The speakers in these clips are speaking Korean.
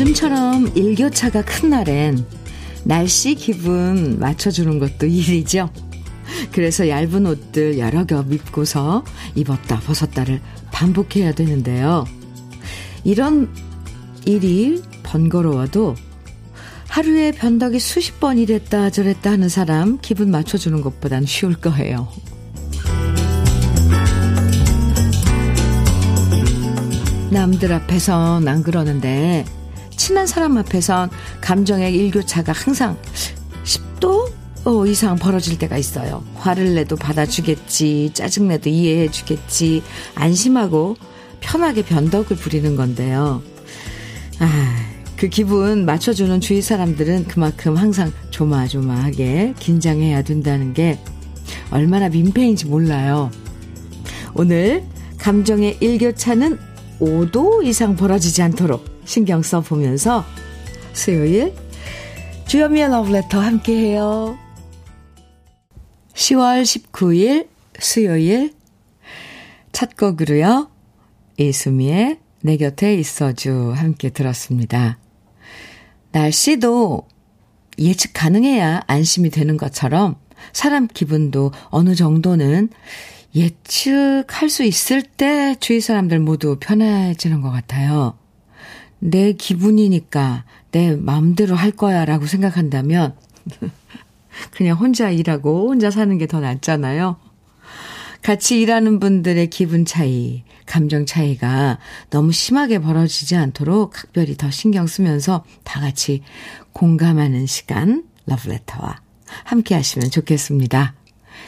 요즘처럼 일교차가 큰 날엔 날씨 기분 맞춰주는 것도 일이죠. 그래서 얇은 옷들 여러 겹 입고서 입었다 벗었다를 반복해야 되는데요. 이런 일이 번거로워도 하루에 변덕이 수십 번 이랬다 저랬다 하는 사람 기분 맞춰주는 것보단 쉬울 거예요. 남들 앞에선 안 그러는데 친한 사람 앞에선 감정의 일교차가 항상 10도 이상 벌어질 때가 있어요. 화를 내도 받아주겠지, 짜증내도 이해해주겠지, 안심하고 편하게 변덕을 부리는 건데요. 아, 그 기분 맞춰주는 주위 사람들은 그만큼 항상 조마조마하게 긴장해야 된다는 게 얼마나 민폐인지 몰라요. 오늘 감정의 일교차는 5도 이상 벌어지지 않도록 신경 써보면서 수요일 주현미의 러브레터 함께해요. 10월 19일 수요일 첫 곡으로요. 이수미의 내 곁에 있어주 함께 들었습니다. 날씨도 예측 가능해야 안심이 되는 것처럼 사람 기분도 어느 정도는 예측할 수 있을 때 주위 사람들 모두 편해지는 것 같아요. 내 기분이니까 내 마음대로 할 거야 라고 생각한다면 그냥 혼자 일하고 혼자 사는 게 더 낫잖아요. 같이 일하는 분들의 기분 차이, 감정 차이가 너무 심하게 벌어지지 않도록 각별히 더 신경 쓰면서 다 같이 공감하는 시간, 러브레터와 함께 하시면 좋겠습니다.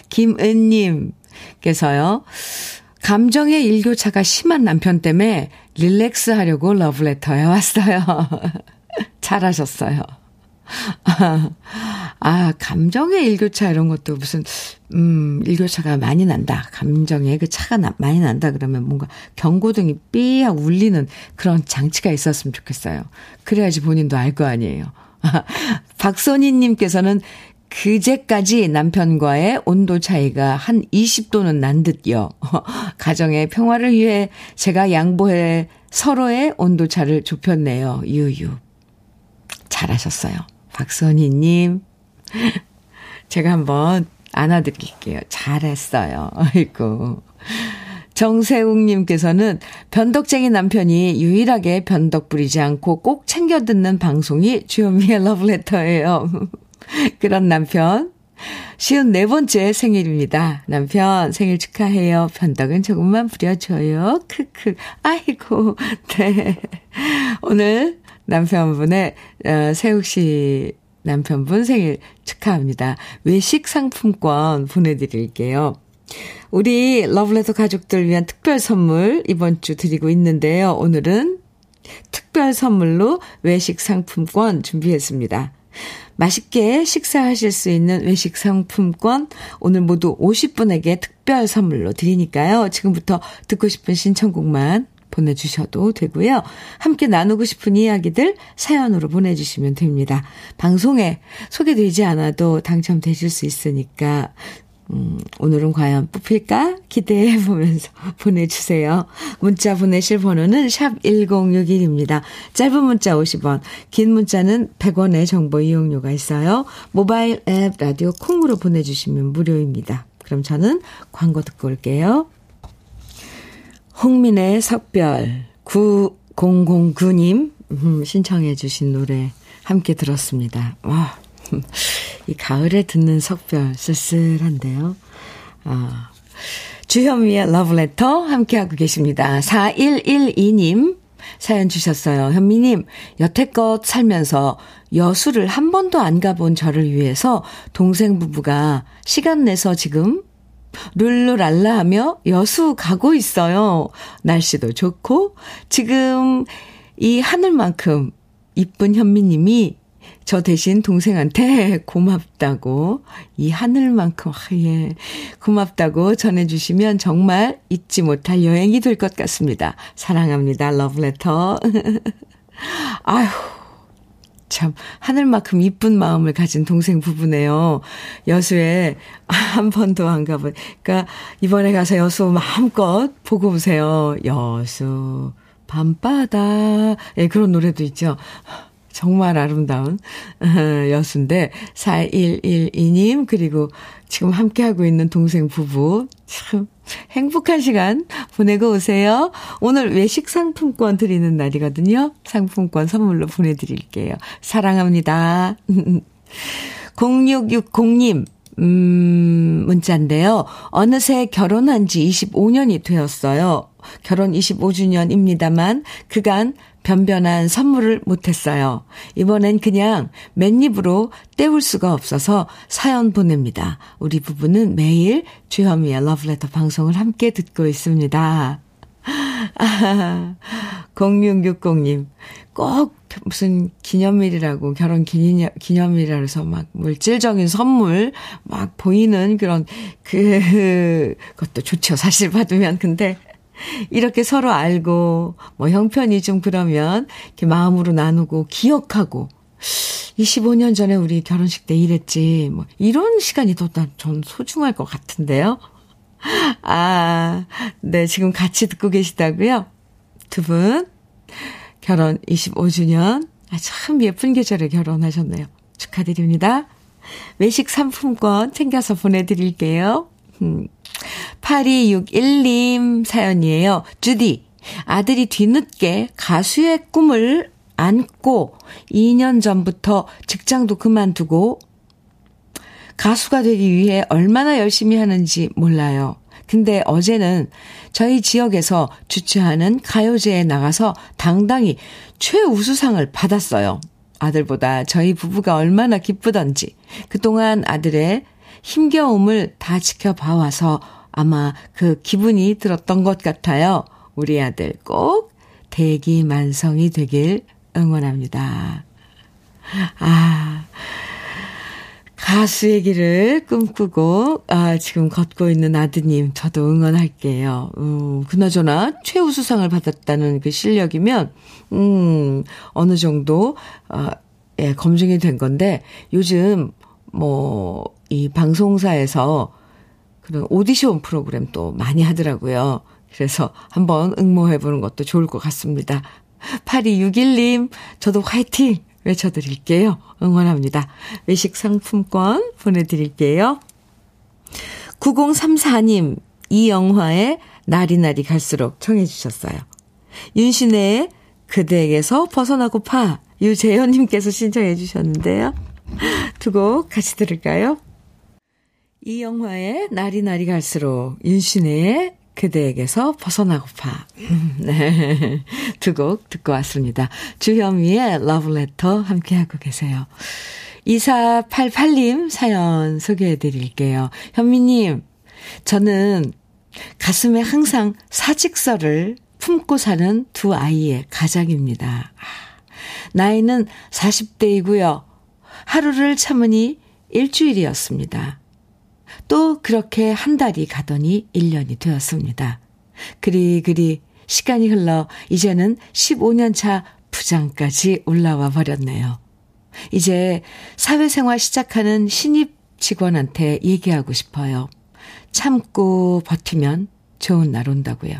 김은님께서요, 감정의 일교차가 심한 남편 때문에 릴렉스 하려고 러브레터에 왔어요. 잘하셨어요. 아, 감정의 일교차 이런 것도 무슨, 음, 일교차가 많이 난다. 감정의 그 차가 나, 많이 난다. 그러면 뭔가 경고등이 삐약 울리는 그런 장치가 있었으면 좋겠어요. 그래야지 본인도 알 거 아니에요. 박선희님께서는 그제까지 남편과의 온도 차이가 한 20도는 난 듯요. 가정의 평화를 위해 제가 양보해 서로의 온도 차를 좁혔네요. 유유. 잘하셨어요. 박선희님. 제가 한번 안아드릴게요. 잘했어요. 아이고. 정세웅님께서는 변덕쟁이 남편이 유일하게 변덕 부리지 않고 꼭 챙겨 듣는 방송이 주현미의 러브레터예요. 그런 남편. 쉬운 네 번째 생일입니다. 남편 생일 축하해요. 변덕은 조금만 부려줘요. 크크. 아이고, 네. 오늘 남편분의, 어, 세욱 씨 남편분 생일 축하합니다. 외식 상품권 보내드릴게요. 우리 러블레터 가족들 위한 특별 선물 이번 주 드리고 있는데요. 오늘은 특별 선물로 외식 상품권 준비했습니다. 맛있게 식사하실 수 있는 외식 상품권 오늘 모두 50분에게 특별 선물로 드리니까요. 지금부터 듣고 싶은 신청곡만 보내주셔도 되고요. 함께 나누고 싶은 이야기들 사연으로 보내주시면 됩니다. 방송에 소개되지 않아도 당첨되실 수 있으니까 음, 오늘은 과연 뽑힐까? 기대해 보면서 보내주세요. 문자 보내실 번호는 샵 1061입니다. 짧은 문자 50원, 긴 문자는 100원의 정보 이용료가 있어요. 모바일 앱 라디오 콩으로 보내주시면 무료입니다. 그럼 저는 광고 듣고 올게요. 홍민의 석별 9009님 음, 신청해 주신 노래 함께 들었습니다. 와, 이 가을에 듣는 석별 쓸쓸한데요. 아, 주현미의 러브레터 함께하고 계십니다. 4112님 사연 주셨어요. 현미님, 여태껏 살면서 여수를 한 번도 안 가본 저를 위해서 동생 부부가 시간 내서 지금 룰루랄라 하며 여수 가고 있어요. 날씨도 좋고, 지금 이 하늘만큼 이쁜 현미님이 저 대신 동생한테 고맙다고, 이 하늘만큼, 아, 예, 고맙다고 전해주시면 정말 잊지 못할 여행이 될 것 같습니다. 사랑합니다. 러브레터. 아휴. 참, 하늘만큼 이쁜 마음을 가진 동생 부부네요. 여수에 한 번도 안 가본. 그러니까, 이번에 가서 여수 마음껏 보고 오세요. 여수, 밤바다. 예, 그런 노래도 있죠. 정말 아름다운 여수인데 4112님 그리고 지금 함께하고 있는 동생 부부 참 행복한 시간 보내고 오세요. 오늘 외식 상품권 드리는 날이거든요. 상품권 선물로 보내드릴게요. 사랑합니다. 0660님 음, 문자인데요. 어느새 결혼한 지 25년이 되었어요. 결혼 25주년입니다만 그간 변변한 선물을 못했어요. 이번엔 그냥 맨입으로 때울 수가 없어서 사연 보냅니다. 우리 부부는 매일 주현미의 러브레터 방송을 함께 듣고 있습니다. 아, 0660님, 꼭 무슨 기념일이라고, 결혼 기념, 기념일이라 해서 막 물질적인 선물 막 보이는 그런 그, 것도 좋죠. 사실 받으면. 근데 이렇게 서로 알고, 뭐 형편이 좀 그러면, 이렇게 마음으로 나누고, 기억하고, 25년 전에 우리 결혼식 때 이랬지, 뭐, 이런 시간이 더 전 소중할 것 같은데요. 아, 네, 지금 같이 듣고 계시다고요? 두 분, 결혼 25주년, 아, 참 예쁜 계절에 결혼하셨네요. 축하드립니다. 외식 상품권 챙겨서 보내드릴게요. 음, 8261님 사연이에요. 주디, 아들이 뒤늦게 가수의 꿈을 안고 2년 전부터 직장도 그만두고 가수가 되기 위해 얼마나 열심히 하는지 몰라요. 근데 어제는 저희 지역에서 주최하는 가요제에 나가서 당당히 최우수상을 받았어요. 아들보다 저희 부부가 얼마나 기쁘던지 그동안 아들의 힘겨움을 다 지켜봐 와서 아마 그 기분이 들었던 것 같아요. 우리 아들 꼭 대기 만성이 되길 응원합니다. 아, 가수의 길을 꿈꾸고, 아, 지금 걷고 있는 아드님, 저도 응원할게요. 음, 그나저나, 최우수상을 받았다는 그 실력이면, 음, 어느 정도, 아, 예, 검증이 된 건데, 요즘, 뭐, 이 방송사에서 그런 오디션 프로그램 또 많이 하더라고요. 그래서 한번 응모해보는 것도 좋을 것 같습니다. 8261님, 저도 화이팅! 외쳐드릴게요. 응원합니다. 외식 상품권 보내드릴게요. 9034님, 이 영화의 나리나리 갈수록 청해주셨어요. 윤신의 그대에게서 벗어나고파, 유재현님께서 신청해주셨는데요. 두 곡 같이 들을까요? 이 영화의 나리나리 갈수록 윤신의 그대에게서 벗어나고파. 네. 두 곡 듣고 왔습니다. 주현미의 러브레터 함께하고 계세요. 2488님 사연 소개해 드릴게요. 현미님, 저는 가슴에 항상 사직서를 품고 사는 두 아이의 가장입니다. 나이는 40대이고요. 하루를 참으니 일주일이었습니다. 또 그렇게 한 달이 가더니 1년이 되었습니다. 그리 그리 시간이 흘러 이제는 15년 차 부장까지 올라와 버렸네요. 이제 사회생활 시작하는 신입 직원한테 얘기하고 싶어요. 참고 버티면 좋은 날 온다고요.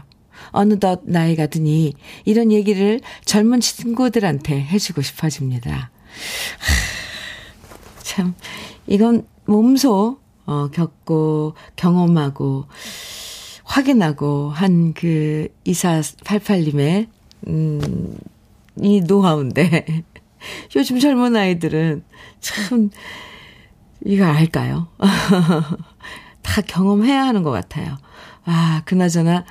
어느덧 나이가 드니 이런 얘기를 젊은 친구들한테 해주고 싶어집니다. 참, 이건 몸소 어, 겪고 경험하고 확인하고 한 그 2488님의 음, 이 노하우인데 요즘 젊은 아이들은 참 이거 알까요? 다 경험해야 하는 것 같아요. 아, 그나저나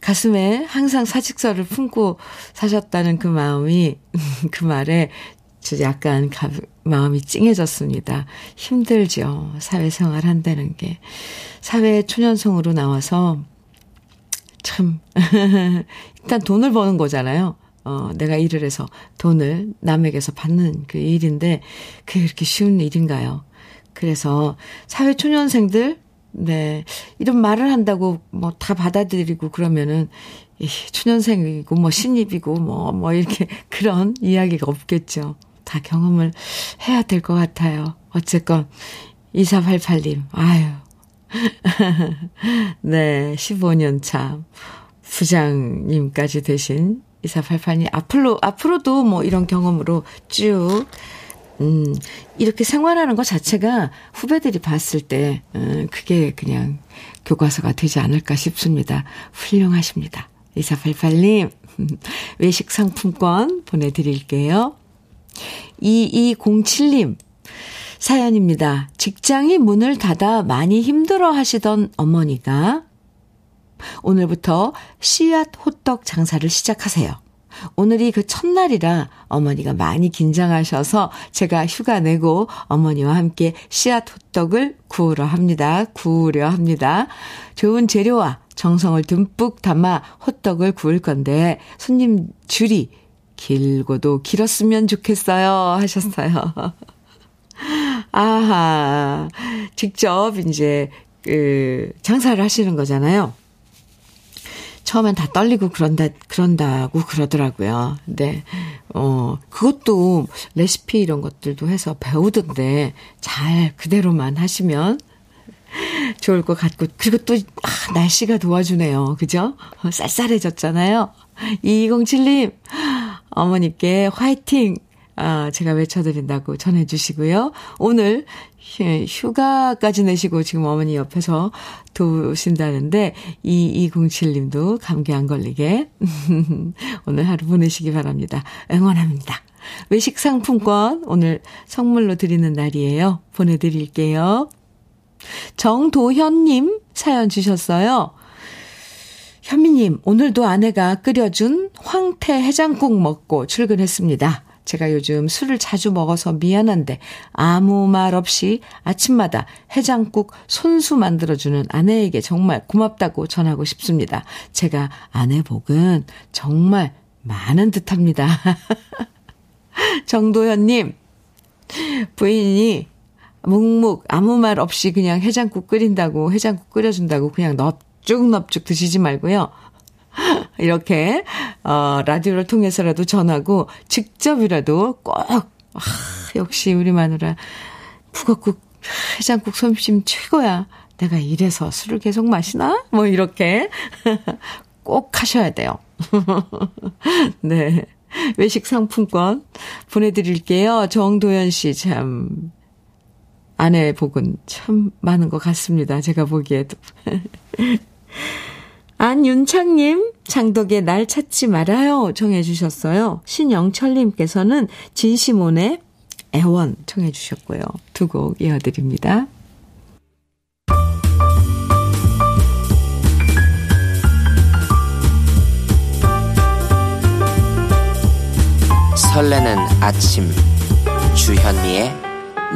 가슴에 항상 사직서를 품고 사셨다는 그 마음이 그 말에 저 약간 가, 마음이 찡해졌습니다. 힘들죠. 사회생활 한다는 게. 사회 초년생으로 나와서 참 일단 돈을 버는 거잖아요. 어, 내가 일을 해서 돈을 남에게서 받는 그 일인데 그게 그렇게 쉬운 일인가요? 그래서 사회 초년생들 네. 이런 말을 한다고 뭐 다 받아들이고 그러면은 초년생이고 뭐 신입이고 뭐뭐 뭐 이렇게 그런 이야기가 없겠죠. 다 경험을 해야 될 것 같아요. 어쨌건 2488님, 아유. 네, 15년 차 부장님까지 되신 2488님, 앞으로, 앞으로도 뭐 이런 경험으로 쭉, 음, 이렇게 생활하는 것 자체가 후배들이 봤을 때, 음, 그게 그냥 교과서가 되지 않을까 싶습니다. 훌륭하십니다. 2488님, 외식 상품권 보내드릴게요. 2207님, 사연입니다. 직장이 문을 닫아 많이 힘들어 하시던 어머니가 오늘부터 씨앗 호떡 장사를 시작하세요. 오늘이 그 첫날이라 어머니가 많이 긴장하셔서 제가 휴가 내고 어머니와 함께 씨앗 호떡을 구우려 합니다. 구우려 합니다. 좋은 재료와 정성을 듬뿍 담아 호떡을 구울 건데 손님 줄이 길고도 길었으면 좋겠어요 하셨어요. 아하. 직접 이제 그 장사를 하시는 거잖아요. 처음엔 다 떨리고 그런다, 그런다고 그러더라고요. 근데, 어, 그것도 레시피 이런 것들도 해서 배우던데 잘 그대로만 하시면 좋을 것 같고. 그리고 또, 아, 날씨가 도와주네요. 그죠? 쌀쌀해졌잖아요. 2207님, 어머니께 화이팅! 아, 제가 외쳐드린다고 전해주시고요. 오늘 휴가까지 내시고 지금 어머니 옆에서 도우신다는데 2207님도 감기 안 걸리게 오늘 하루 보내시기 바랍니다. 응원합니다. 외식 상품권 오늘 선물로 드리는 날이에요. 보내드릴게요. 정도현님 사연 주셨어요. 현미님, 오늘도 아내가 끓여준 황태 해장국 먹고 출근했습니다. 제가 요즘 술을 자주 먹어서 미안한데 아무 말 없이 아침마다 해장국 손수 만들어주는 아내에게 정말 고맙다고 전하고 싶습니다. 제가 아내 복은 정말 많은 듯 합니다. 정도현님, 부인이 묵묵 아무 말 없이 그냥 해장국 끓인다고 해장국 끓여준다고 그냥 넙죽넙죽 드시지 말고요. 이렇게, 어, 라디오를 통해서라도 전하고, 직접이라도 꼭, 아, 역시 우리 마누라, 북어국, 해장국 솜심 최고야. 내가 이래서 술을 계속 마시나? 뭐, 이렇게. 꼭 하셔야 돼요. 네. 외식 상품권 보내드릴게요. 정도연 씨, 참, 아내 복은 참 많은 것 같습니다. 제가 보기에도. 안윤창님, 장덕의 날 찾지 말아요. 청해주셨어요. 신영철님께서는 진시몬의 애원 청해주셨고요. 두 곡 이어드립니다. 설레는 아침 주현미의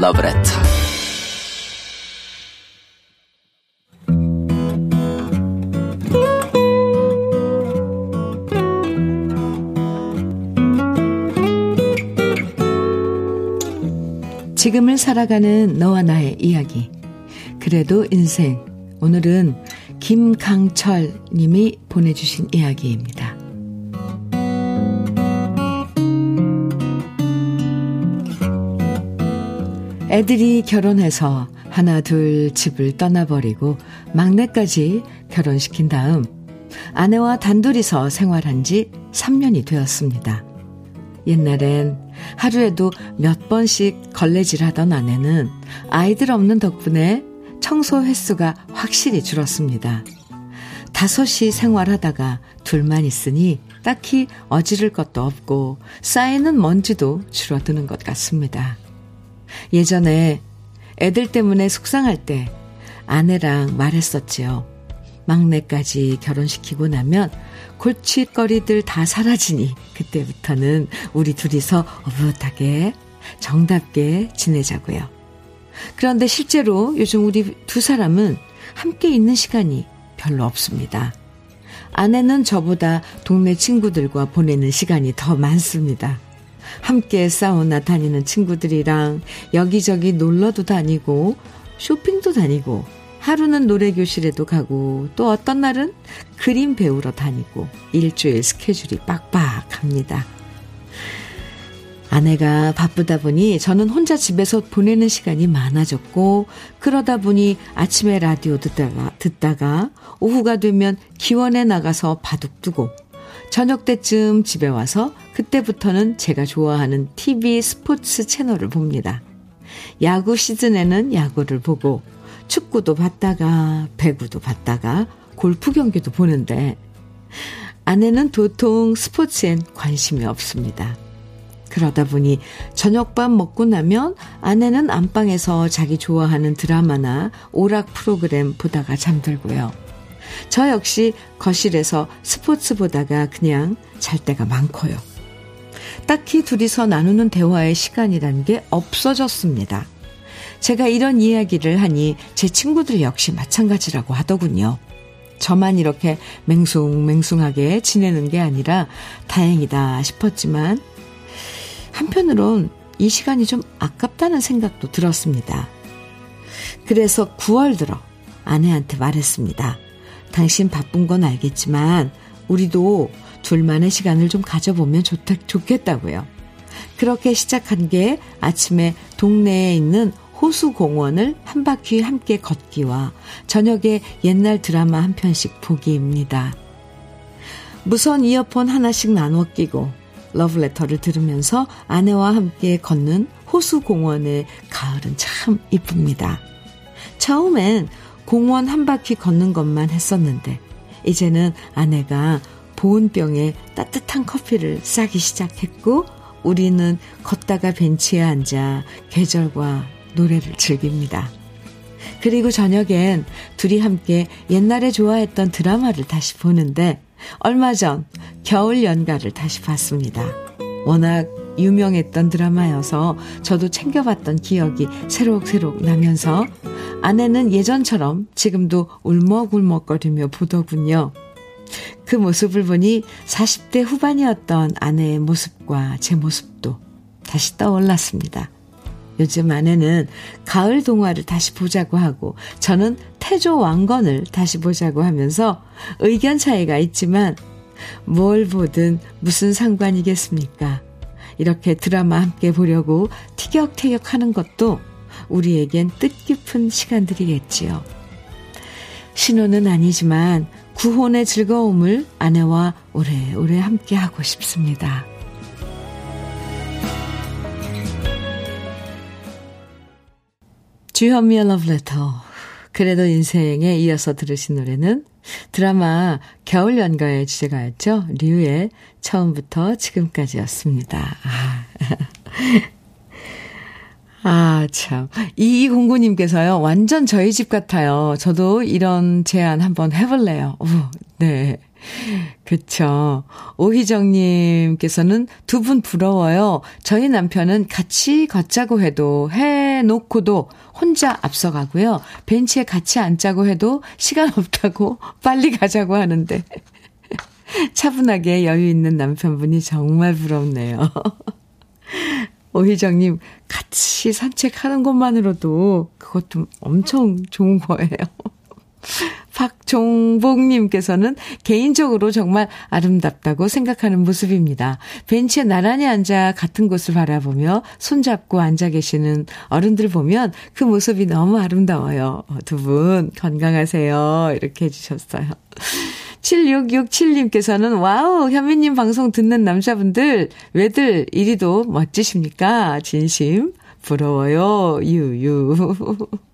러브레터 지금을 살아가는 너와 나의 이야기. 그래도 인생. 오늘은 김강철 님이 보내주신 이야기입니다. 애들이 결혼해서 하나 둘 집을 떠나버리고 막내까지 결혼시킨 다음 아내와 단둘이서 생활한 지 3년이 되었습니다. 옛날엔 하루에도 몇 번씩 걸레질 하던 아내는 아이들 없는 덕분에 청소 횟수가 확실히 줄었습니다. 다섯이 생활하다가 둘만 있으니 딱히 어지를 것도 없고 쌓이는 먼지도 줄어드는 것 같습니다. 예전에 애들 때문에 속상할 때 아내랑 말했었지요. 막내까지 결혼시키고 나면 골칫거리들 다 사라지니 그때부터는 우리 둘이서 어긋하게 정답게 지내자고요. 그런데 실제로 요즘 우리 두 사람은 함께 있는 시간이 별로 없습니다. 아내는 저보다 동네 친구들과 보내는 시간이 더 많습니다. 함께 사우나 다니는 친구들이랑 여기저기 놀러도 다니고 쇼핑도 다니고 하루는 노래교실에도 가고 또 어떤 날은 그림 배우러 다니고 일주일 스케줄이 빡빡합니다. 아내가 바쁘다 보니 저는 혼자 집에서 보내는 시간이 많아졌고 그러다 보니 아침에 라디오 듣다가 듣다가 오후가 되면 기원에 나가서 바둑 두고 저녁 때쯤 집에 와서 그때부터는 제가 좋아하는 TV 스포츠 채널을 봅니다. 야구 시즌에는 야구를 보고 축구도 봤다가 배구도 봤다가 골프 경기도 보는데 아내는 도통 스포츠엔 관심이 없습니다. 그러다 보니 저녁밥 먹고 나면 아내는 안방에서 자기 좋아하는 드라마나 오락 프로그램 보다가 잠들고요. 저 역시 거실에서 스포츠 보다가 그냥 잘 때가 많고요. 딱히 둘이서 나누는 대화의 시간이란 게 없어졌습니다. 제가 이런 이야기를 하니 제 친구들 역시 마찬가지라고 하더군요. 저만 이렇게 맹숭맹숭하게 지내는 게 아니라 다행이다 싶었지만 한편으론 이 시간이 좀 아깝다는 생각도 들었습니다. 그래서 9월 들어 아내한테 말했습니다. 당신 바쁜 건 알겠지만 우리도 둘만의 시간을 좀 가져보면 좋, 좋겠다고요. 그렇게 시작한 게 아침에 동네에 있는 호수 공원을 한 바퀴 함께 걷기와 저녁에 옛날 드라마 한 편씩 보기입니다. 무선 이어폰 하나씩 나눠 끼고 러브레터를 들으면서 아내와 함께 걷는 호수 공원의 가을은 참 이쁩니다. 처음엔 공원 한 바퀴 걷는 것만 했었는데, 이제는 아내가 보온병에 따뜻한 커피를 싸기 시작했고, 우리는 걷다가 벤치에 앉아 계절과 노래를 즐깁니다. 그리고 저녁엔 둘이 함께 옛날에 좋아했던 드라마를 다시 보는데, 얼마 전 겨울 연가를 다시 봤습니다. 워낙 유명했던 드라마여서 저도 챙겨봤던 기억이 새록새록 나면서 아내는 예전처럼 지금도 울먹울먹거리며 보더군요. 그 모습을 보니 40대 후반이었던 아내의 모습과 제 모습도 다시 떠올랐습니다. 요즘 아내는 가을 동화를 다시 보자고 하고 저는 태조 왕건을 다시 보자고 하면서 의견 차이가 있지만 뭘 보든 무슨 상관이겠습니까? 이렇게 드라마 함께 보려고 티격태격 하는 것도 우리에겐 뜻깊은 시간들이겠지요. 신혼은 아니지만 구혼의 즐거움을 아내와 오래오래 함께 하고 싶습니다. 주현미의 러브레터. 그래도 인생에 이어서 들으신 노래는 드라마 겨울 연가의 주제가였죠. 류의 처음부터 지금까지였습니다. 아, 아 참. 이공구님께서요, 완전 저희 집 같아요. 저도 이런 제안 한번 해볼래요. 오, 네. 그쵸. 오희정님께서는 두 분 부러워요. 저희 남편은 같이 걷자고 해도 해놓고도 혼자 앞서가고요. 벤치에 같이 앉자고 해도 시간 없다고 빨리 가자고 하는데. 차분하게 여유 있는 남편분이 정말 부럽네요. 오희정님, 같이 산책하는 것만으로도 그것도 엄청 좋은 거예요. 박종복님께서는 개인적으로 정말 아름답다고 생각하는 모습입니다. 벤치에 나란히 앉아 같은 곳을 바라보며 손잡고 앉아 계시는 어른들 보면 그 모습이 너무 아름다워요. 두 분 건강하세요. 이렇게 해주셨어요. 7667님께서는 wow, 현미님 방송 듣는 남자분들 왜들 이리도 멋지십니까? 진심 부러워요. 유유.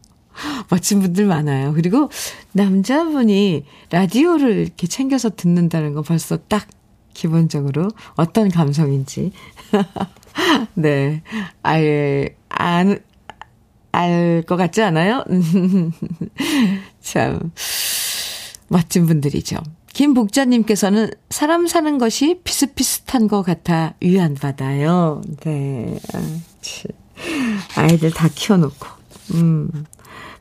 멋진 분들 많아요. 그리고 남자분이 라디오를 이렇게 챙겨서 듣는다는 거 벌써 딱 기본적으로 어떤 감성인지. 네. 아예, 안, 알 것 같지 않아요? 참, 멋진 분들이죠. 김복자님께서는 사람 사는 것이 비슷비슷한 것 같아 위안받아요. 네. 아, 아이들 다 키워놓고. 음.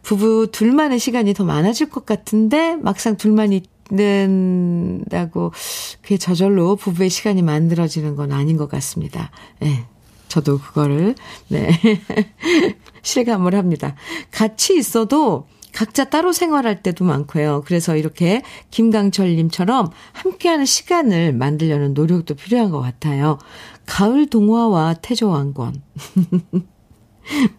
부부 둘만의 시간이 더 많아질 것 같은데 막상 둘만 있는다고 그게 저절로 부부의 시간이 만들어지는 건 아닌 것 같습니다. 네. 저도 그거를 네. 실감을 합니다. 같이 있어도 각자 따로 생활할 때도 많고요. 그래서 이렇게 김강철님처럼 함께하는 시간을 만들려는 노력도 필요한 것 같아요. 가을 동화와 태조왕권.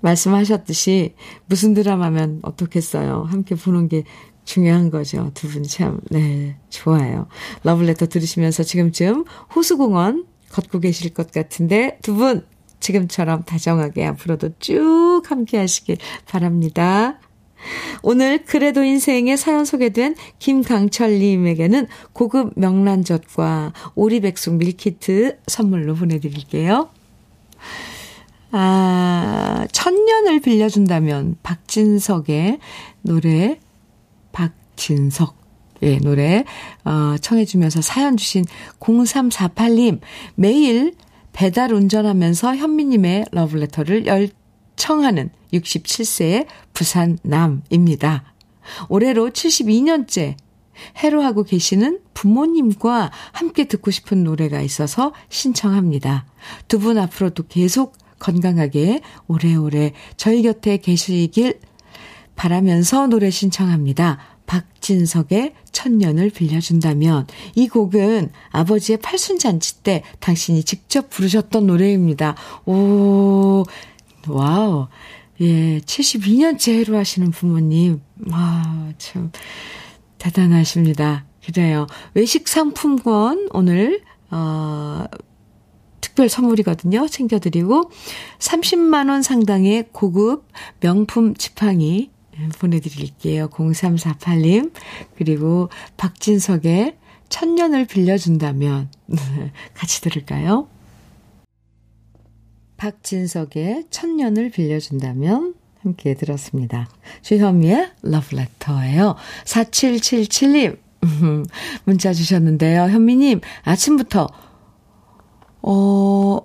말씀하셨듯이 무슨 드라마면 어떻겠어요. 함께 보는 게 중요한 거죠. 두 분 참, 네, 좋아요. 러블레터 들으시면서 지금쯤 호수공원 걷고 계실 것 같은데 두 분 지금처럼 다정하게 앞으로도 쭉 함께 하시길 바랍니다. 오늘 그래도 인생의 사연 소개된 김강철님에게는 고급 명란젓과 오리백숙 밀키트 선물로 보내드릴게요. 아, 천년을 빌려준다면 박진석의 노래, 박진석. 의 노래, 어, 청해주면서 사연 주신 0348님, 매일 배달 운전하면서 현미님의 러브레터를 열청하는 67세의 부산 남입니다. 올해로 72년째 해로하고 계시는 부모님과 함께 듣고 싶은 노래가 있어서 신청합니다. 두 분 앞으로도 계속 건강하게 오래오래 저희 곁에 계시길 바라면서 노래 신청합니다. 박진석의 천년을 빌려준다면 이 곡은 아버지의 팔순잔치 때 당신이 직접 부르셨던 노래입니다. 오, wow. 예, 72년째 해로 하시는 부모님. 와, 참, 대단하십니다. 그래요. 외식 상품권 오늘, 어, 특별 선물이거든요. 챙겨드리고, 30만 원 상당의 고급 명품 지팡이 보내드릴게요. 0348님. 그리고 박진석의 천년을 빌려준다면, 같이 들을까요? 박진석의 천년을 빌려준다면 함께 들었습니다. 주현미의 러브레터예요. 4777님 문자 주셨는데요. 현미님 아침부터 어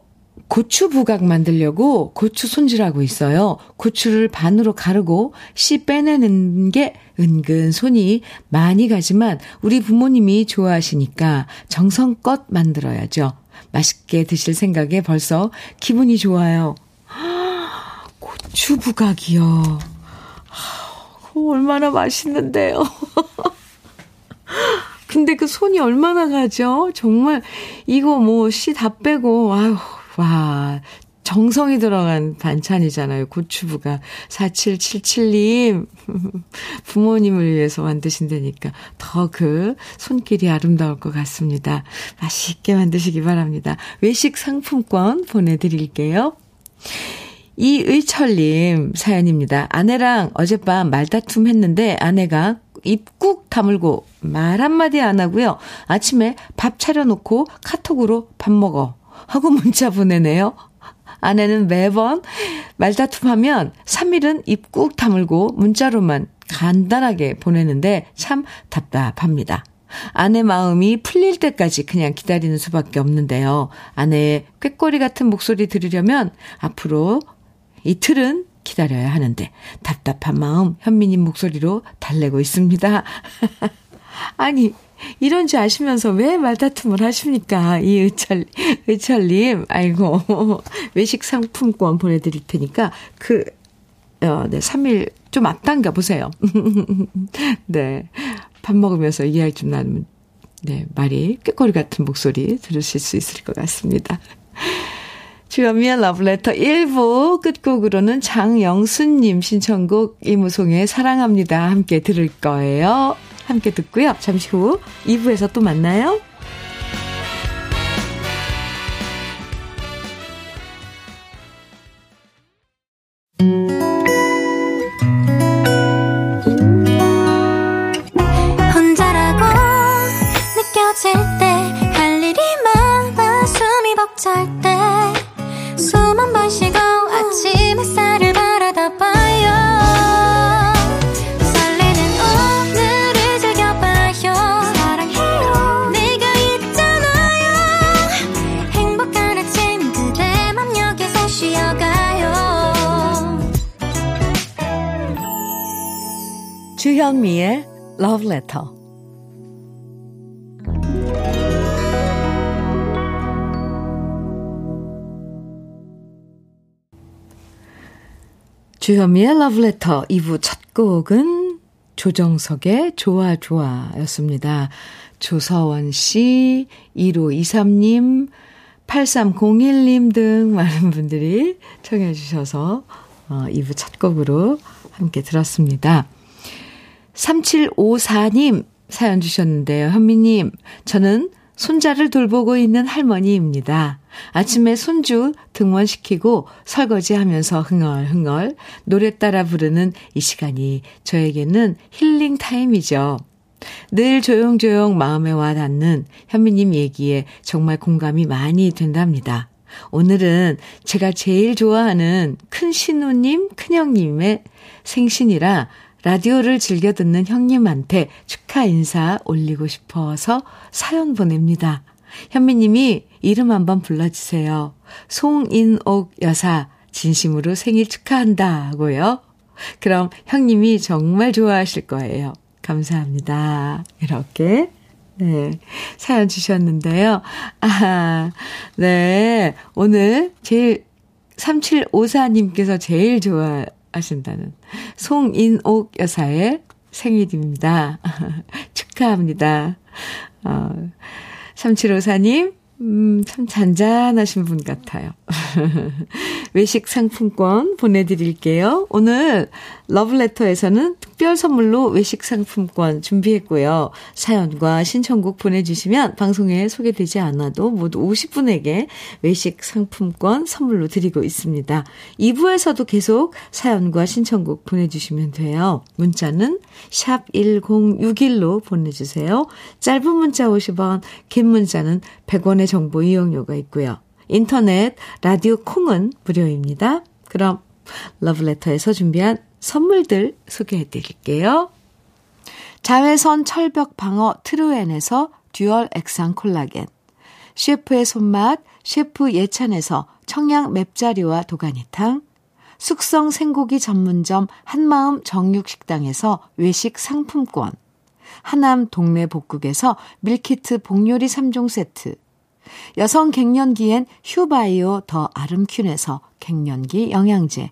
고추 부각 만들려고 고추 손질하고 있어요. 고추를 반으로 가르고 씨 빼내는 게 은근 손이 많이 가지만 우리 부모님이 좋아하시니까 정성껏 만들어야죠. 맛있게 드실 생각에 벌써 기분이 좋아요. 고추 부각이요. 얼마나 맛있는데요. 근데 그 손이 얼마나 가죠? 정말 이거 뭐 씨 다 빼고 아유 와 정성이 들어간 반찬이잖아요. 고추부가 4777님 부모님을 위해서 만드신다니까 더 그 손길이 아름다울 것 같습니다. 맛있게 만드시기 바랍니다. 외식 상품권 보내드릴게요. 이의철님 사연입니다. 아내랑 어젯밤 말다툼 했는데 아내가 입꾹 다물고 말 한마디 안 하고요. 아침에 밥 차려놓고 카톡으로 밥 먹어. 하고 문자 보내네요. 아내는 매번 말다툼하면 3일은 입꾹 다물고 문자로만 간단하게 보내는데 참 답답합니다. 아내 마음이 풀릴 때까지 그냥 기다리는 수밖에 없는데요. 아내의 꾀꼬리 같은 목소리 들으려면 앞으로 이틀은 기다려야 하는데 답답한 마음 현미님 목소리로 달래고 있습니다. 아니 이런지 아시면서 왜 말다툼을 하십니까? 이 의철, 의철님, 아이고, 외식 상품권 보내드릴 테니까, 그, 어, 네, 3일 좀 앞당겨 보세요. 네. 밥 먹으면서 이야기 좀 나누면, 네, 말이 꾀꼬리 같은 목소리 들으실 수 있을 것 같습니다. 주현미의 러브레터 1부 끝곡으로는 장영수님 신청곡 이무송의 사랑합니다 함께 들을 거예요. 함께 듣고요. 잠시 후 2부에서 또 만나요. Letter. 주현미의 Letter 2부 첫 곡은 조정석의 좋아 좋아 였습니다. 조서원 씨, 1523님, 8301님 등 많은 분들이 청해 주셔서 어, 2부 첫 곡으로 함께 들었습니다. 3754님 사연 주셨는데요. 현미님, 저는 손자를 돌보고 있는 할머니입니다. 아침에 손주 등원시키고 설거지 하면서 흥얼흥얼 노래 따라 부르는 이 시간이 저에게는 힐링 타임이죠. 늘 조용조용 마음에 와 닿는 현미님 얘기에 정말 공감이 많이 된답니다. 오늘은 제가 제일 좋아하는 큰 신우님, 큰형님의 생신이라 라디오를 즐겨 듣는 형님한테 축하 인사 올리고 싶어서 사연 보냅니다. 현미님이 이름 한번 불러주세요. 송인옥 여사, 진심으로 생일 축하한다고요. 그럼 형님이 정말 좋아하실 거예요. 감사합니다. 이렇게, 네, 사연 주셨는데요. 아, 네. 오늘 제일 3754님께서 제일 좋아 하신다는 송인옥 여사의 생일입니다. 축하합니다. 어, 3754님, 음, 참 잔잔하신 분 같아요. 외식 상품권 보내드릴게요. 오늘 러브레터에서는 특별 선물로 외식 상품권 준비했고요. 사연과 신청곡 보내주시면 방송에 소개되지 않아도 모두 50분에게 외식 상품권 선물로 드리고 있습니다. 2부에서도 계속 사연과 신청곡 보내주시면 돼요. 문자는 샵 1061로 보내주세요. 짧은 문자 50원, 긴 문자는 100원의 정보 이용료가 있고요. 인터넷, 라디오 콩은 무료입니다. 그럼 러브레터에서 준비한 선물들 소개해 드릴게요. 자외선 철벽 방어 트루엔에서 듀얼 액상 콜라겐 셰프의 손맛 셰프 예찬에서 청양 맵자리와 도가니탕 숙성 생고기 전문점 한마음 정육식당에서 외식 상품권 하남 동네 복국에서 밀키트 복요리 3종 세트 여성 갱년기엔 휴바이오 더 아름퀸에서 갱년기 영양제,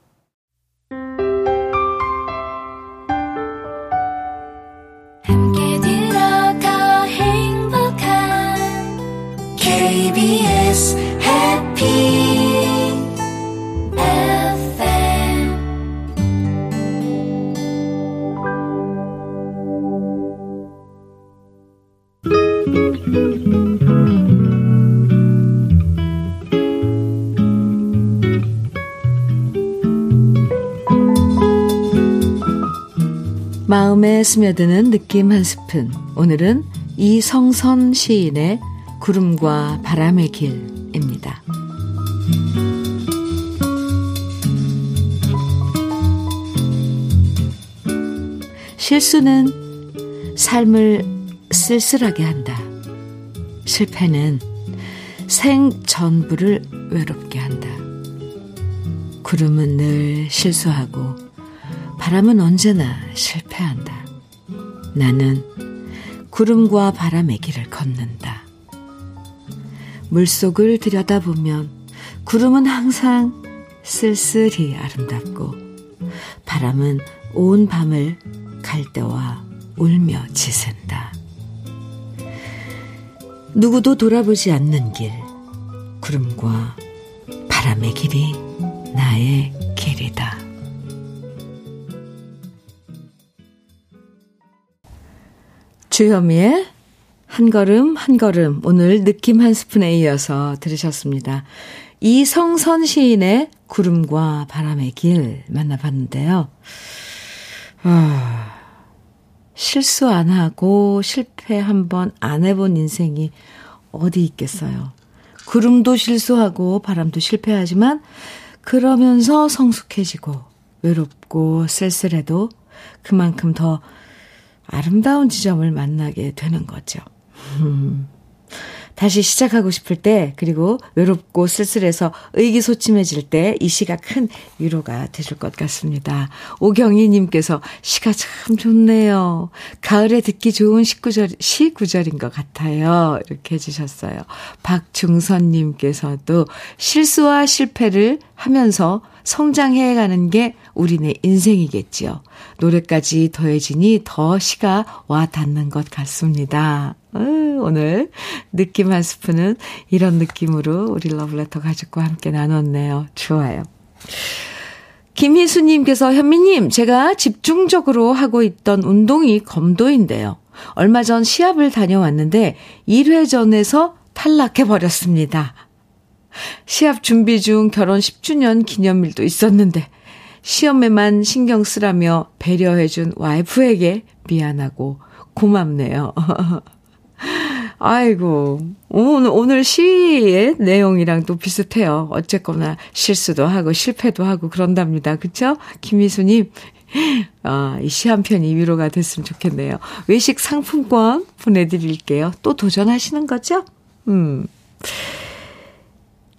마음에 스며드는 느낌 한 스푼. 오늘은 이성선 시인의 구름과 바람의 길입니다. 실수는 삶을 쓸쓸하게 한다. 실패는 생 전부를 외롭게 한다. 구름은 늘 실수하고 바람은 언제나 실패한다. 나는 구름과 바람의 길을 걷는다. 물속을 들여다보면 구름은 항상 쓸쓸히 아름답고 바람은 온 밤을 갈대와 울며 지샌다. 누구도 돌아보지 않는 길. 구름과 바람의 길이 나의 길이다. 주현미의 한 걸음 한 걸음 오늘 느낌 한 스푼에 이어서 들으셨습니다. 이성선 시인의 구름과 바람의 길 만나봤는데요. 아, 실수 안 하고 실패 한번 안 해본 인생이 어디 있겠어요. 구름도 실수하고 바람도 실패하지만 그러면서 성숙해지고 외롭고 쓸쓸해도 그만큼 더 아름다운 지점을 만나게 되는 거죠. 음. 다시 시작하고 싶을 때, 그리고 외롭고 쓸쓸해서 의기소침해질 때 이 시가 큰 위로가 되실 것 같습니다. 오경희님께서 시가 참 좋네요. 가을에 듣기 좋은 시구절, 시구절인 것 같아요. 이렇게 해주셨어요. 박중선님께서도 실수와 실패를 하면서 성장해 가는 게 우리네 인생이겠지요. 노래까지 더해지니 더 시가 와 닿는 것 같습니다. 오늘 느낌 한 스푼은 이런 느낌으로 우리 러블레터 가족과 함께 나눴네요. 좋아요. 김희수님께서 현미님, 제가 집중적으로 하고 있던 운동이 검도인데요. 얼마 전 시합을 다녀왔는데 1회전에서 탈락해버렸습니다. 시합 준비 중 결혼 10주년 기념일도 있었는데 시험에만 신경 쓰라며 배려해준 와이프에게 미안하고 고맙네요. 아이고, 오늘, 오늘 시의 내용이랑 또 비슷해요. 어쨌거나 실수도 하고 실패도 하고 그런답니다. 그쵸? 김희수님, 아, 이 시 한 편이 위로가 됐으면 좋겠네요. 외식 상품권 보내드릴게요. 또 도전하시는 거죠? 음.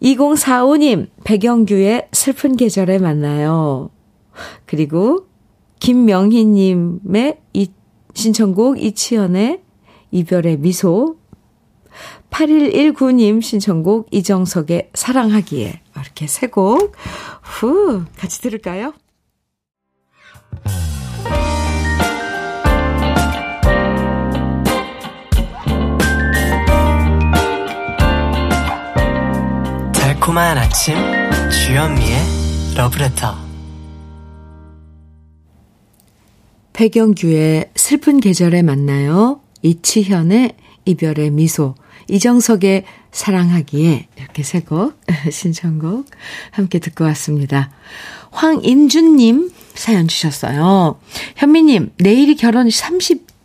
2045님, 백영규의 슬픈 계절에 만나요. 그리고 김명희님의 이 신청곡 이치현의 이별의 미소. 8119님 신청곡 이정석의 사랑하기에. 이렇게 세 곡, 후, 같이 들을까요? 달콤한 아침 주현미의 러브레터 배경규의 슬픈 계절에 만나요 이치현의 이별의 미소 이정석의 사랑하기에 이렇게 세 곡 신청곡 함께 듣고 왔습니다. 황인준님 사연 주셨어요. 현미님 내일이 결혼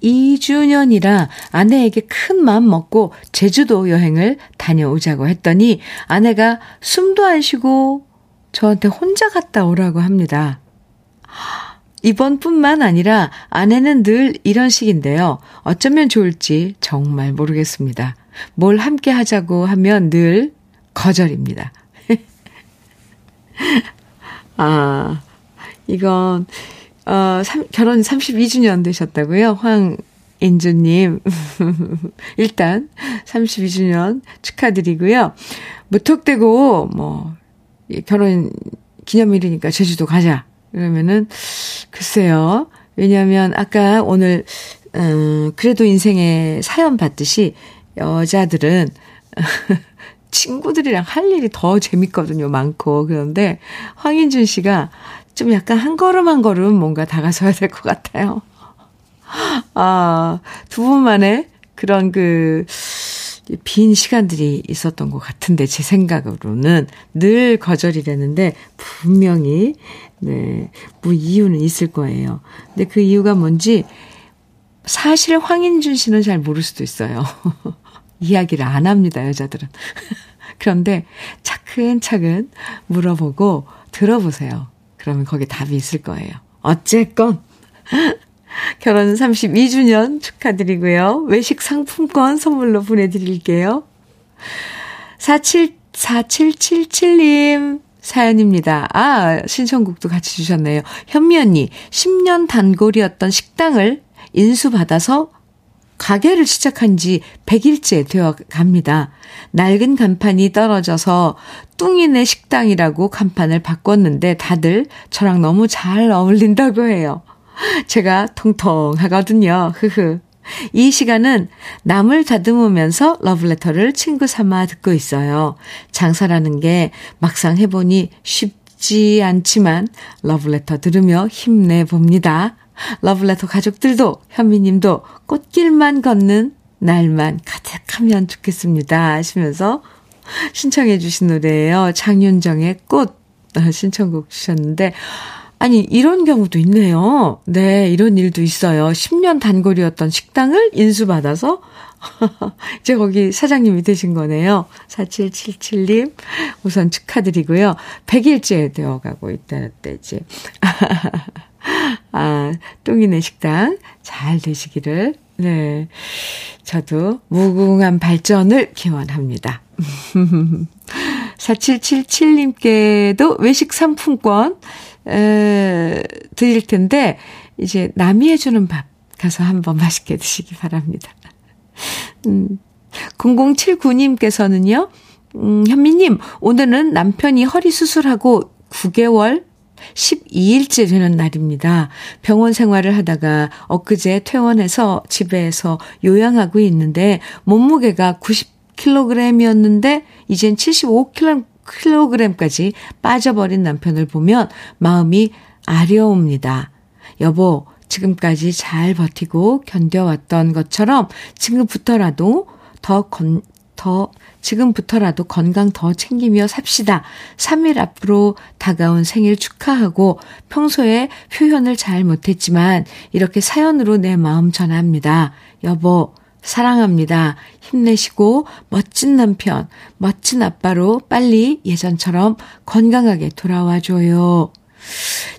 32주년이라 아내에게 큰 마음 먹고 제주도 여행을 다녀오자고 했더니 아내가 숨도 안 쉬고 저한테 혼자 갔다 오라고 합니다. 이번뿐만 아니라 아내는 늘 이런 식인데요. 어쩌면 좋을지 정말 모르겠습니다. 뭘 함께 하자고 하면 늘 거절입니다. 아, 이건, 어, 3, 결혼 32주년 되셨다고요? 황인주님. 일단, 32주년 축하드리고요. 무턱대고, 뭐, 결혼 기념일이니까 제주도 가자. 그러면은, 글쎄요. 왜냐면, 아까 오늘, 음, 그래도 인생의 사연 받듯이, 여자들은 친구들이랑 할 일이 더 재밌거든요. 많고. 그런데 황인준 씨가 좀 약간 한 걸음 한 걸음 뭔가 다가서야 될 것 같아요. 아, 두 분만의 그런 그, 빈 시간들이 있었던 것 같은데, 제 생각으로는 늘 거절이라는데, 분명히, 네, 뭐 이유는 있을 거예요. 근데 그 이유가 뭔지, 사실 황인준 씨는 잘 모를 수도 있어요. 이야기를 안 합니다, 여자들은. 그런데 차근차근 물어보고 들어보세요. 그러면 거기 답이 있을 거예요. 어쨌건, 결혼 32주년 축하드리고요. 외식 상품권 선물로 보내드릴게요. 47, 4777님 사연입니다. 아, 신청곡도 같이 주셨네요. 현미 언니, 10년 단골이었던 식당을 인수받아서 가게를 시작한 지 100일째 되어 갑니다. 낡은 간판이 떨어져서 뚱이네 식당이라고 간판을 바꿨는데 다들 저랑 너무 잘 어울린다고 해요. 제가 통통하거든요. 흐흐. 이 시간은 남을 다듬으면서 러브레터를 친구 삼아 듣고 있어요. 장사라는 게 막상 해보니 쉽지 않지만 러브레터 들으며 힘내봅니다. 러브레터 가족들도 현미님도 꽃길만 걷는 날만 가득하면 좋겠습니다. 하시면서 신청해 주신 노래예요. 장윤정의 꽃 신청곡 주셨는데 아니, 이런 경우도 있네요. 네, 이런 일도 있어요. 10년 단골이었던 식당을 인수받아서 이제 거기 사장님이 되신 거네요. 4777님, 우선 축하드리고요. 100일째 되어가고 있다는 때지. 아, 똥이네 식당 잘 되시기를, 네. 저도 무궁한 발전을 기원합니다. 4777님께도 외식 상품권 에, 드릴 텐데, 이제 남이 해주는 밥 가서 한번 맛있게 드시기 바랍니다. 음, 0079님께서는요, 음, 현미님, 오늘은 남편이 허리 수술하고 9개월 12일째 되는 날입니다. 병원 생활을 하다가 엊그제 퇴원해서 집에서 요양하고 있는데 몸무게가 90kg이었는데 이젠 75kg, 킬로그램까지 빠져버린 남편을 보면 마음이 아려옵니다. 여보, 지금까지 잘 버티고 견뎌왔던 것처럼 지금부터라도 더 건, 더, 지금부터라도 건강 더 챙기며 삽시다. 3일 앞으로 다가온 생일 축하하고 평소에 표현을 잘 못했지만 이렇게 사연으로 내 마음 전합니다. 여보, 사랑합니다. 힘내시고 멋진 남편, 멋진 아빠로 빨리 예전처럼 건강하게 돌아와 줘요.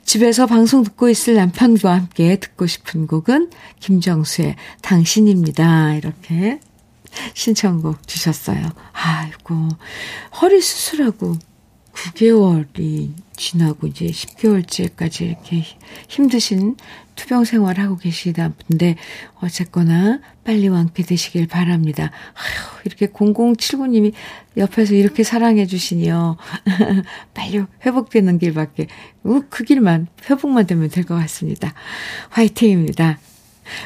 집에서 방송 듣고 있을 남편과 함께 듣고 싶은 곡은 김정수의 당신입니다. 이렇게 신청곡 주셨어요. 아이고, 허리 수술하고 9개월이 지나고 이제 10개월째까지 이렇게 힘드신 투병 생활하고 계시다 분데 어쨌거나 빨리 완쾌되시길 바랍니다. 아휴, 이렇게 0079님이 옆에서 이렇게 사랑해 주시니요. 빨리 회복되는 길밖에 그 길만 회복만 되면 될 것 같습니다. 화이팅입니다.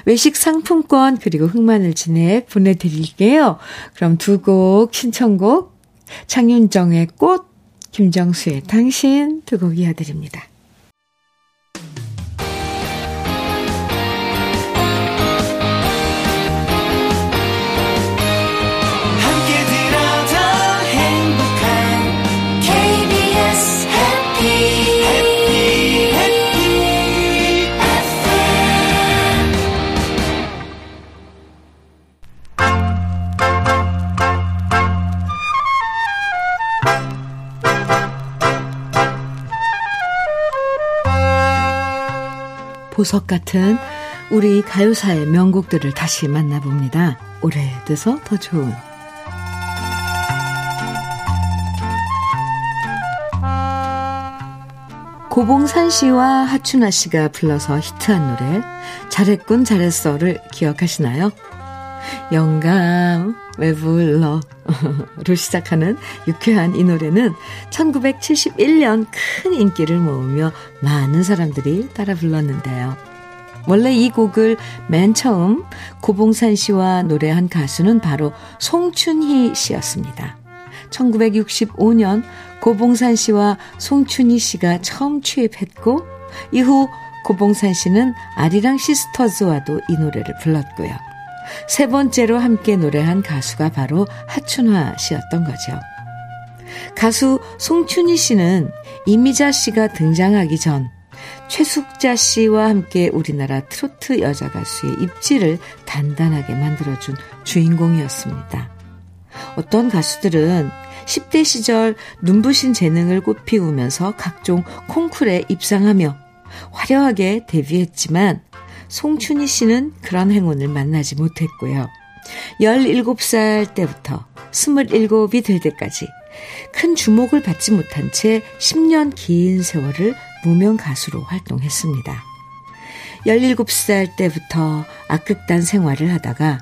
외식 상품권 그리고 흑마늘 진액 보내드릴게요. 그럼 두 곡 신청곡 장윤정의 꽃 김정수의 당신 두 곡 이어드립니다. 보석 같은 우리 가요사의 명곡들을 다시 만나봅니다. 오래돼서 더 좋은 고봉산 씨와 하춘아 씨가 불러서 히트한 노래 잘했군 잘했어를 기억하시나요? 영감 왜 불러 로 시작하는 유쾌한 이 노래는 1971년 큰 인기를 모으며 많은 사람들이 따라 불렀는데요. 원래 이 곡을 맨 처음 고봉산 씨와 노래한 가수는 바로 송춘희 씨였습니다. 1965년 고봉산 씨와 송춘희 씨가 처음 취입했고 이후 고봉산 씨는 아리랑 시스터즈와도 이 노래를 불렀고요. 세 번째로 함께 노래한 가수가 바로 하춘화 씨였던 거죠. 가수 송춘희 씨는 이미자 씨가 등장하기 전 최숙자 씨와 함께 우리나라 트로트 여자 가수의 입지를 단단하게 만들어준 주인공이었습니다. 어떤 가수들은 10대 시절 눈부신 재능을 꽃피우면서 각종 콩쿨에 입상하며 화려하게 데뷔했지만 송춘희 씨는 그런 행운을 만나지 못했고요. 17살 때부터 27이 될 때까지 큰 주목을 받지 못한 채 10년 긴 세월을 무명 가수로 활동했습니다. 17살 때부터 악극단 생활을 하다가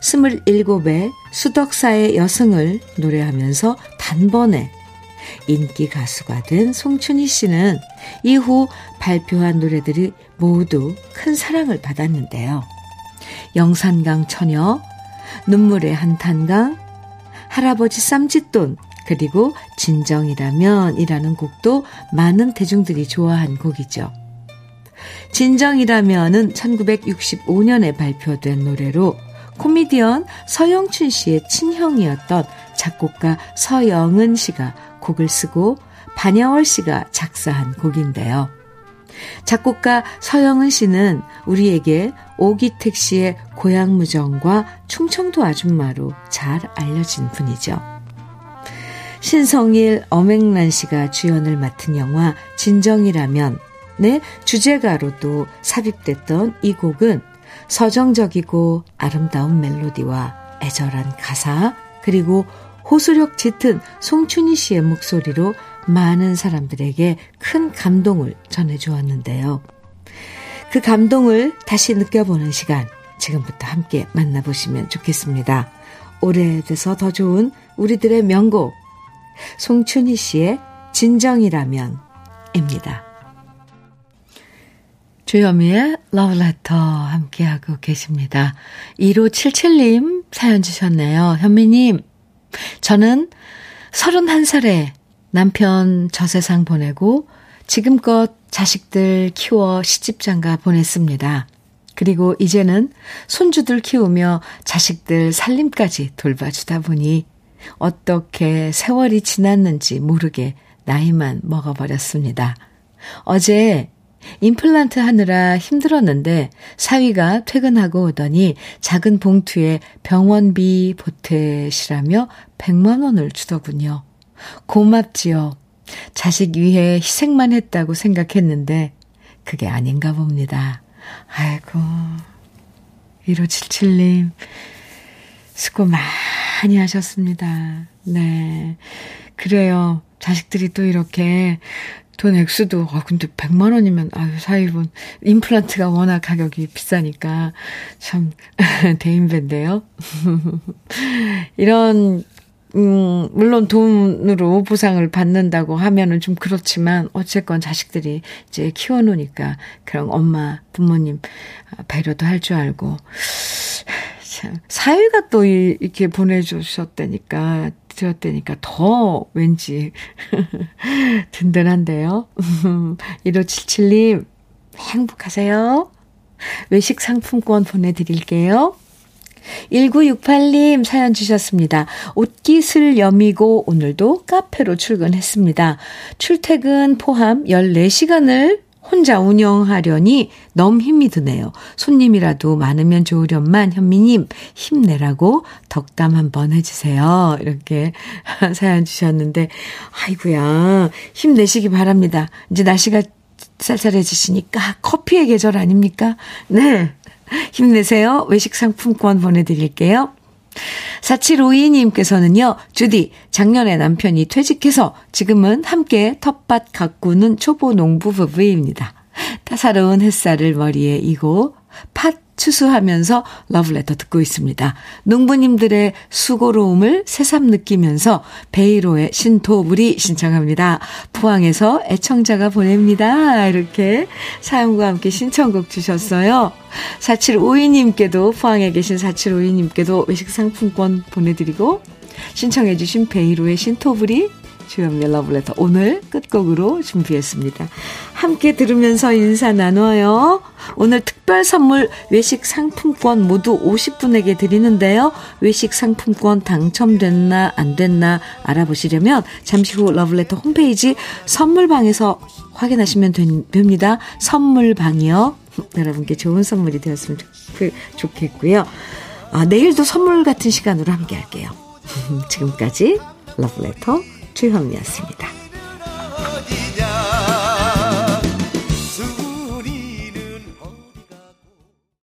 27에 수덕사의 여승을 노래하면서 단번에 인기 가수가 된 송춘희 씨는 이후 발표한 노래들이 모두 큰 사랑을 받았는데요. 영산강 처녀, 눈물의 한탄강, 할아버지 쌈짓돈, 그리고 진정이라면이라는 곡도 많은 대중들이 좋아한 곡이죠. 진정이라면은 1965년에 발표된 노래로 코미디언 서영춘 씨의 친형이었던 작곡가 서영은 씨가 곡을 쓰고 반야월 씨가 작사한 곡인데요. 작곡가 서영은 씨는 우리에게 오기택 씨의 고향무정과 충청도 아줌마로 잘 알려진 분이죠. 신성일, 엄앵란 씨가 주연을 맡은 영화 진정이라면 내 주제가로도 삽입됐던 이 곡은 서정적이고 아름다운 멜로디와 애절한 가사, 그리고 호소력 짙은 송춘희 씨의 목소리로 많은 사람들에게 큰 감동을 전해주었는데요. 그 감동을 다시 느껴보는 시간, 지금부터 함께 만나보시면 좋겠습니다. 오래돼서 더 좋은 우리들의 명곡, 송춘희 씨의 진정이라면입니다. 주여미의 러브레터 함께하고 계십니다. 1577님 사연 주셨네요. 현미님, 저는 31살에 남편 저세상 보내고 지금껏 자식들 키워 시집장가 보냈습니다. 그리고 이제는 손주들 키우며 자식들 살림까지 돌봐주다 보니 어떻게 세월이 지났는지 모르게 나이만 먹어버렸습니다. 어제 임플란트 하느라 힘들었는데 사위가 퇴근하고 오더니 작은 봉투에 병원비 보태시라며 100만 원을 주더군요. 고맙지요. 자식 위해 희생만 했다고 생각했는데 그게 아닌가 봅니다. 아이고 1577님 수고 많이 하셨습니다. 네. 그래요. 자식들이 또 이렇게 돈 액수도, 아, 근데 100만 원이면, 아유, 사위분, 임플란트가 워낙 가격이 비싸니까, 참, 대인배인데요. 이런, 음, 물론 돈으로 보상을 받는다고 하면은 좀 그렇지만, 어쨌건 자식들이 이제 키워놓으니까, 그런 엄마, 부모님 배려도 할 줄 알고, 참, 사위가 또 이렇게 보내주셨다니까, 드렸다니까 더 왠지 든든한데요. 1577님, 행복하세요. 외식 상품권 보내드릴게요. 1968님 사연 주셨습니다. 옷깃을 여미고 오늘도 카페로 출근했습니다. 출퇴근 포함 14시간을 혼자 운영하려니 너무 힘이 드네요. 손님이라도 많으면 좋으련만 현미님 힘내라고 덕담 한번 해주세요. 이렇게 사연 주셨는데 아이구야 힘내시기 바랍니다. 이제 날씨가 쌀쌀해지시니까 커피의 계절 아닙니까? 네. 힘내세요. 외식 상품권 보내드릴게요. 4752님께서는요, 주디, 작년에 남편이 퇴직해서 지금은 함께 텃밭 가꾸는 초보 농부 부부입니다. 따사로운 햇살을 머리에 이고 팥 추수하면서 러브레터 듣고 있습니다. 농부님들의 수고로움을 새삼 느끼면서 베이로의 신토불이 신청합니다. 포항에서 애청자가 보냅니다. 이렇게 사연과 함께 신청곡 주셨어요. 4752님께도 포항에 계신 4752님께도 외식 상품권 보내드리고 신청해 주신 베이로의 신토불이 주연미의 러브레터 오늘 끝곡으로 준비했습니다. 함께 들으면서 인사 나눠요. 오늘 특별 선물 외식 상품권 모두 50분에게 드리는데요. 외식 상품권 당첨됐나 안 됐나 알아보시려면 잠시 후 러브레터 홈페이지 선물방에서 확인하시면 됩니다. 선물방이요. 여러분께 좋은 선물이 되었으면 좋겠고요. 아, 내일도 선물 같은 시간으로 함께 할게요. 지금까지 러브레터 최영이었습니다.